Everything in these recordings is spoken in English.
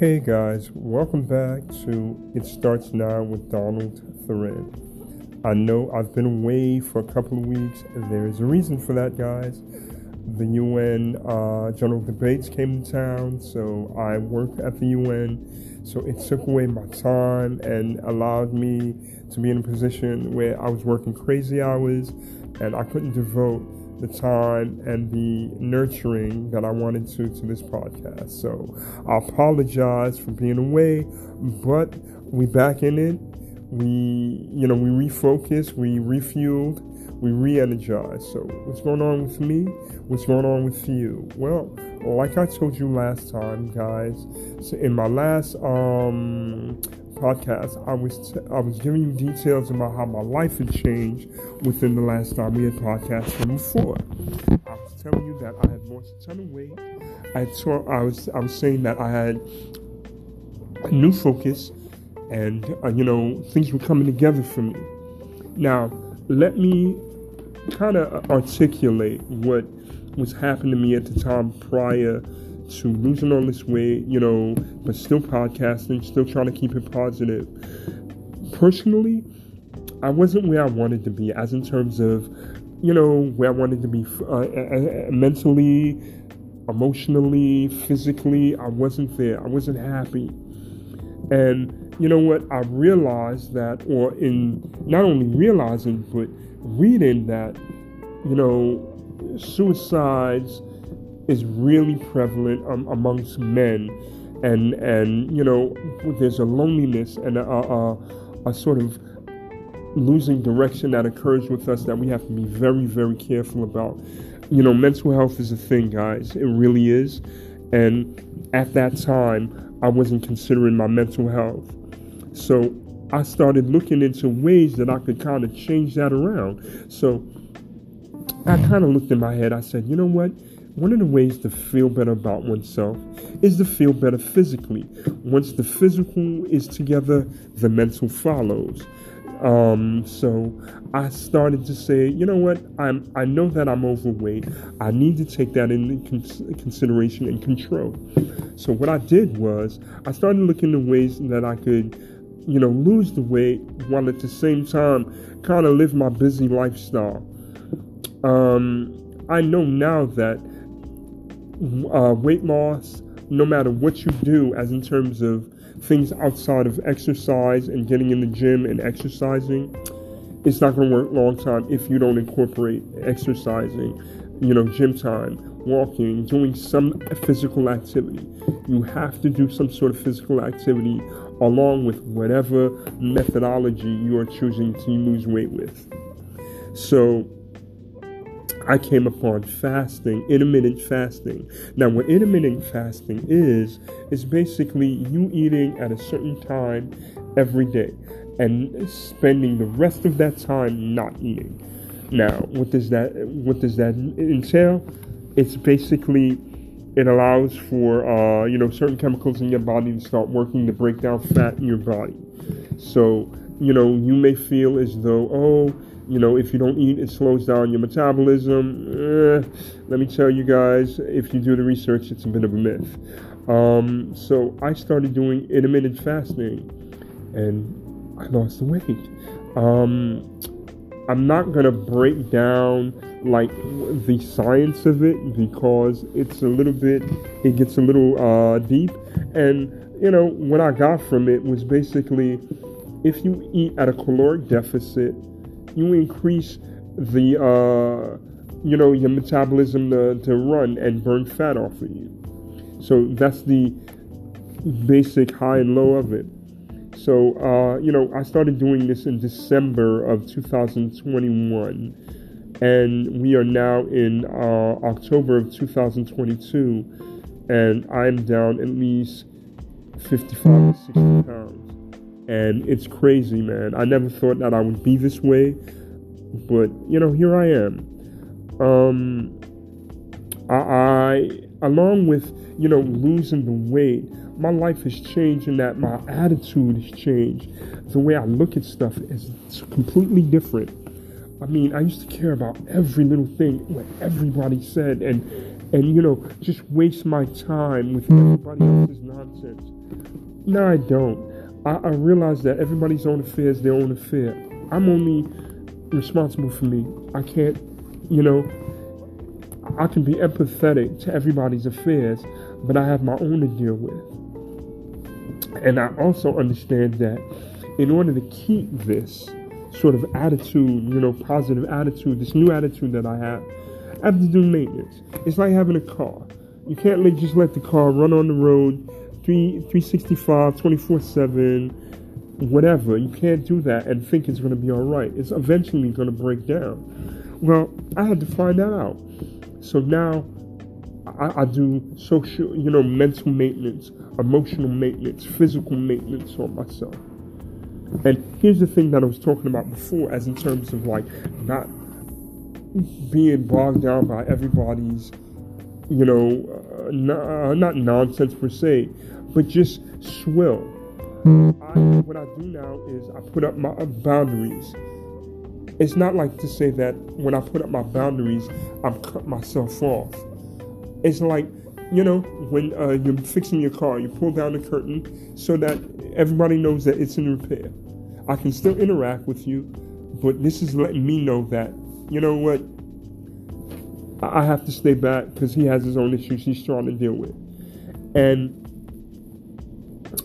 Hey guys, welcome back to It Starts Now with Donald Thread. I know I've been away for a couple of weeks. There is a reason for that, guys. The UN uh, general debates came to town, so I work at the UN. So it took away my time and allowed me to be in a position where I was working crazy hours and I couldn't devote the time and the nurturing that I wanted to to this podcast. So I apologize for being away, but we back in it. We, you know, we refocused, we refueled, we re-energized. So what's going on with me? What's going on with you? Well, like I told you last time, guys. So in my last um podcast, I was t- I was giving you details about how my life had changed within the last time we had podcasted before. I was telling you that I had lost a ton of weight. I told, I was I was saying that I had a new focus, and uh, you know things were coming together for me. Now, let me kind of articulate what was happening to me at the time prior to losing all this weight, you know, but still podcasting, still trying to keep it positive. Personally, I wasn't where I wanted to be, as in terms of, you know, where I wanted to be uh, mentally, emotionally, physically. I wasn't there. I wasn't happy. And you know what? I realized that, or in not only realizing, but reading that, you know, suicides is really prevalent um, amongst men, and and you know there's a loneliness and a, a, a sort of losing direction that occurs with us that we have to be very very careful about. You know, mental health is a thing, guys. It really is, and at that time, I wasn't considering my mental health, so I started looking into ways that I could kind of change that around. So I kind of looked in my head. I said, you know what? One of the ways to feel better about oneself is to feel better physically. Once the physical is together, the mental follows. Um, so I started to say, you know what? I'm I know that I'm overweight. I need to take that into consideration and control. So what I did was I started looking at ways that I could, you know, lose the weight while at the same time kind of live my busy lifestyle. Um, I know now that uh, weight loss, no matter what you do, as in terms of things outside of exercise and getting in the gym and exercising, it's not going to work long time if you don't incorporate exercising, you know, gym time, walking, doing some physical activity. You have to do some sort of physical activity along with whatever methodology you are choosing to lose weight with. So, I came upon fasting, intermittent fasting. Now, what intermittent fasting is, is basically you eating at a certain time every day and spending the rest of that time not eating. Now, what does that what does that entail? It's basically it allows for uh, you know certain chemicals in your body to start working to break down fat in your body. So you know you may feel as though oh you know, if you don't eat, it slows down your metabolism. Eh, let me tell you guys, if you do the research, it's a bit of a myth. Um, so I started doing intermittent fasting, and I lost the weight. Um, I'm not gonna break down like the science of it because it's a little bit, it gets a little uh, deep, and you know what I got from it was basically if you eat at a caloric deficit you increase the uh, you know your metabolism to, to run and burn fat off of you. So that's the basic high and low of it. So uh, you know I started doing this in December of 2021, and we are now in uh, October of 2022, and I'm down at least 55 to 60 pounds and it's crazy, man. I never thought that I would be this way, but you know, here I am. Um, I, I along with you know losing the weight, my life has changed in that my attitude has changed. The way I look at stuff is completely different. I mean, I used to care about every little thing, what everybody said, and and you know, just waste my time with everybody else's nonsense No, I don't. I, I realize that everybody's own affair is their own affair. I'm only responsible for me. I can't, you know, I can be empathetic to everybody's affairs, but I have my own to deal with. And I also understand that in order to keep this sort of attitude, you know, positive attitude, this new attitude that I have, I have to do maintenance. It's like having a car. You can't just let the car run on the road 3, 365, 24 7, whatever. You can't do that and think it's going to be all right. It's eventually going to break down. Well, I had to find that out. So now I, I, do social, you know, mental maintenance, emotional maintenance, physical maintenance on myself. And here's the thing that I was talking about before, as in terms of like not being bogged down by everybody's, you know, uh, uh, not nonsense per se, but just swill. I, what I do now is I put up my boundaries. It's not like to say that when I put up my boundaries, I'm cut myself off. It's like, you know, when uh, you're fixing your car, you pull down the curtain so that everybody knows that it's in repair. I can still interact with you, but this is letting me know that, you know what, I have to stay back because he has his own issues he's trying to deal with. And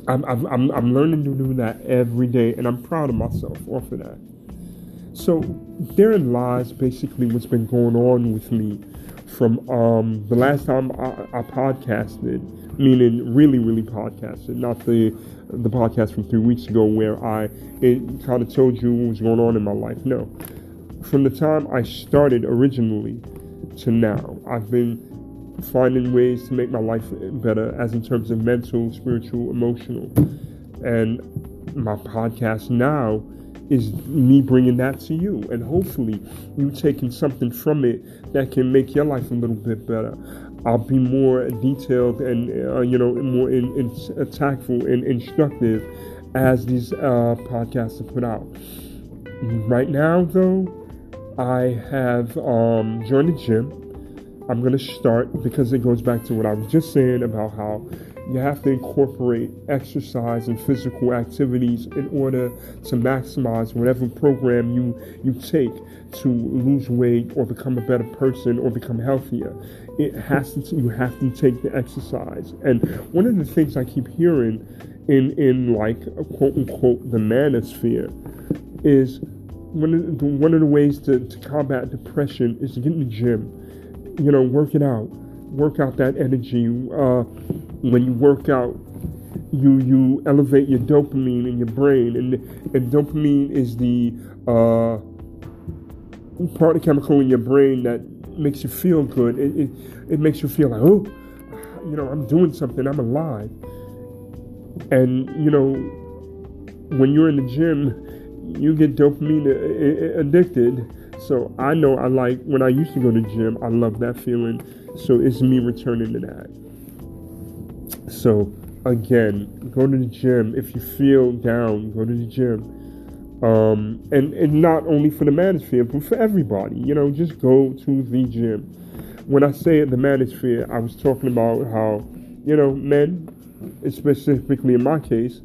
I'm, I'm, I'm learning to do that every day, and I'm proud of myself of that. So, therein lies basically what's been going on with me from um, the last time I, I, podcasted, meaning really, really podcasted, not the the podcast from three weeks ago where I kind of told you what was going on in my life. No, from the time I started originally to now, I've been finding ways to make my life better, as in terms of mental, spiritual, emotional. And my podcast now is me bringing that to you, and hopefully, you taking something from it that can make your life a little bit better. I'll be more detailed and uh, you know more in, in, tactful and instructive as these uh, podcasts are put out. Right now, though, I have um, joined the gym. I'm going to start because it goes back to what I was just saying about how you have to incorporate exercise and physical activities in order to maximize whatever program you you take to lose weight or become a better person or become healthier. It has to you have to take the exercise. And one of the things I keep hearing in in like quote unquote the manosphere is one of the, one of the ways to, to combat depression is to get in the gym you know, work it out, work out that energy. Uh, when you work out, you you elevate your dopamine in your brain, and and dopamine is the uh, part of chemical in your brain that makes you feel good. It, it it makes you feel like oh, you know, I'm doing something. I'm alive. And you know, when you're in the gym, you get dopamine addicted so I know I like when I used to go to gym, I love that feeling. So it's me returning to that. So again, go to the gym. If you feel down, go to the gym. Um, and, and not only for the manosphere, but for everybody. You know, just go to the gym. When I say the manosphere, I was talking about how, you know, men, specifically in my case,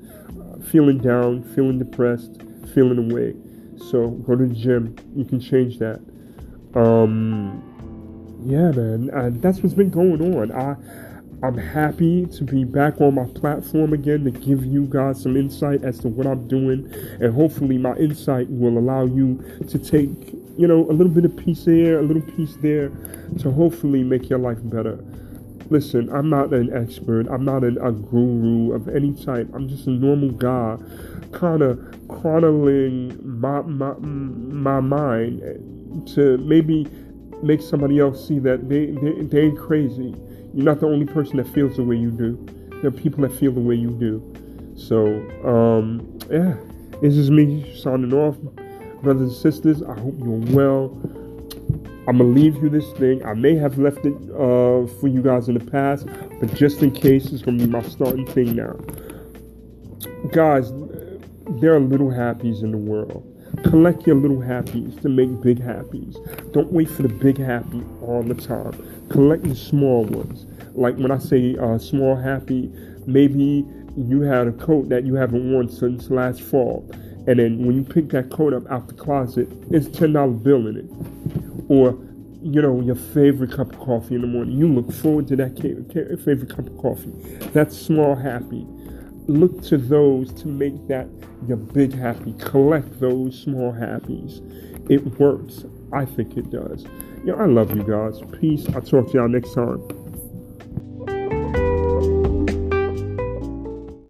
feeling down, feeling depressed, feeling away. So go to the gym. You can change that. Um, yeah, man. And that's what's been going on. I I'm happy to be back on my platform again to give you guys some insight as to what I'm doing, and hopefully my insight will allow you to take, you know, a little bit of peace here, a little piece there, to hopefully make your life better. Listen, I'm not an expert. I'm not an, a guru of any type. I'm just a normal guy kind of chronicling my, my, my mind to maybe make somebody else see that they, they, they ain't crazy. You're not the only person that feels the way you do. There are people that feel the way you do. So, um, yeah, this is me signing off. Brothers and sisters, I hope you're well. I'm gonna leave you this thing. I may have left it uh, for you guys in the past, but just in case, it's gonna be my starting thing now. Guys, there are little happies in the world. Collect your little happies to make big happies. Don't wait for the big happy all the time. Collect the small ones. Like when I say uh, small happy, maybe you had a coat that you haven't worn since last fall, and then when you pick that coat up out the closet, it's ten dollar bill in it, or you know your favorite cup of coffee in the morning. You look forward to that favorite cup of coffee. That's small happy. Look to those to make that your big happy. Collect those small happies. It works. I think it does. Yeah, I love you guys. Peace. I'll talk to y'all next time.